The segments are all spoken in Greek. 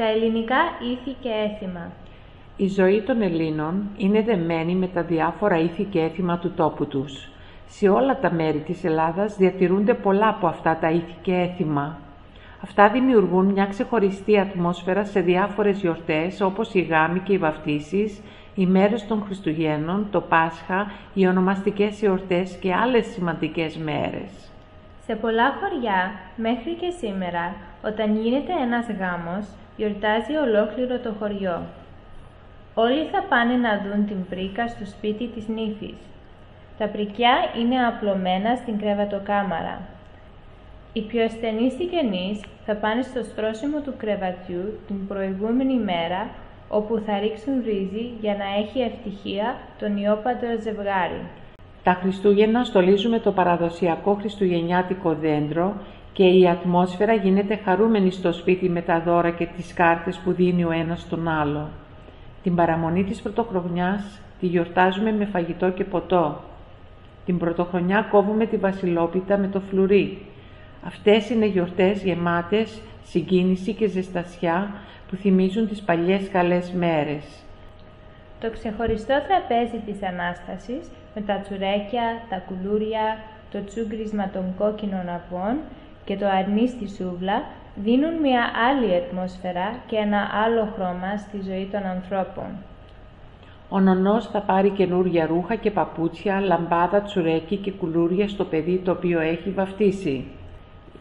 Τα ελληνικά ήθη και έθιμα. Η ζωή των Ελλήνων είναι δεμένη με τα διάφορα ήθη και έθιμα του τόπου τους. Σε όλα τα μέρη της Ελλάδας διατηρούνται πολλά από αυτά τα ήθη και έθιμα. Αυτά δημιουργούν μια ξεχωριστή ατμόσφαιρα σε διάφορες γιορτές όπως οι γάμοι και οι βαφτίσεις, οι μέρες των Χριστουγέννων, το Πάσχα, οι ονομαστικές εορτές και άλλες σημαντικές μέρες. Σε πολλά χωριά, μέχρι και σήμερα, όταν γίνεται ένας γάμος, γιορτάζει ολόκληρο το χωριό. Όλοι θα πάνε να δουν την πρίκα στο σπίτι της νύφης. Τα πρικιά είναι απλωμένα στην κρεβατοκάμαρα. Οι πιο ασθενείς συγγενείς θα πάνε στο στρώσιμο του κρεβατιού την προηγούμενη μέρα, όπου θα ρίξουν ρύζι για να έχει ευτυχία το νιόπαντρο ζευγάρι. Τα Χριστούγεννα στολίζουμε το παραδοσιακό χριστουγεννιάτικο δέντρο και η ατμόσφαιρα γίνεται χαρούμενη στο σπίτι με τα δώρα και τις κάρτες που δίνει ο ένας στον άλλο. Την παραμονή της πρωτοχρονιάς τη γιορτάζουμε με φαγητό και ποτό. Την πρωτοχρονιά κόβουμε τη βασιλόπιτα με το φλουρί. Αυτές είναι γιορτές γεμάτες συγκίνηση και ζεστασιά που θυμίζουν τις παλιές καλές μέρες. Το ξεχωριστό τραπέζι της Ανάστασης με τα τσουρέκια, τα κουλούρια, το τσούγκρισμα των κόκκινων αυγών και το αρνί στη σούβλα δίνουν μια άλλη ατμόσφαιρα και ένα άλλο χρώμα στη ζωή των ανθρώπων. Ο νονός θα πάρει καινούργια ρούχα και παπούτσια, λαμπάδα, τσουρέκι και κουλούρια στο παιδί το οποίο έχει βαφτίσει.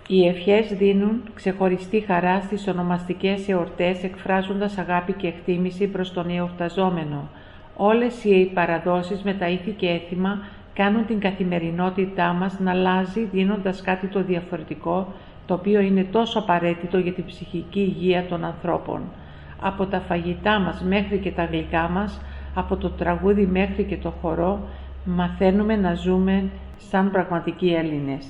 Οι ευχές δίνουν ξεχωριστή χαρά στις ονομαστικές εορτές εκφράζοντας αγάπη και εκτίμηση προς τον εορταζόμενο. Όλες οι παραδόσεις με τα ήθη και έθιμα κάνουν την καθημερινότητά μας να αλλάζει δίνοντας κάτι το διαφορετικό το οποίο είναι τόσο απαραίτητο για την ψυχική υγεία των ανθρώπων. Από τα φαγητά μας μέχρι και τα γλυκά μας, από το τραγούδι μέχρι και το χορό, μαθαίνουμε να ζούμε σαν πραγματικοί Έλληνες.